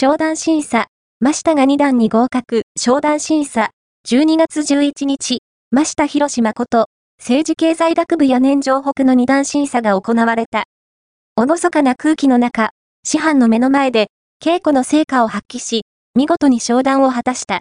商談審査、真下が2段に合格、商談審査、12月11日、真下博こと、政治経済学部や年上北の2段審査が行われた。おのそかな空気の中、師範の目の前で、稽古の成果を発揮し、見事に商談を果たした。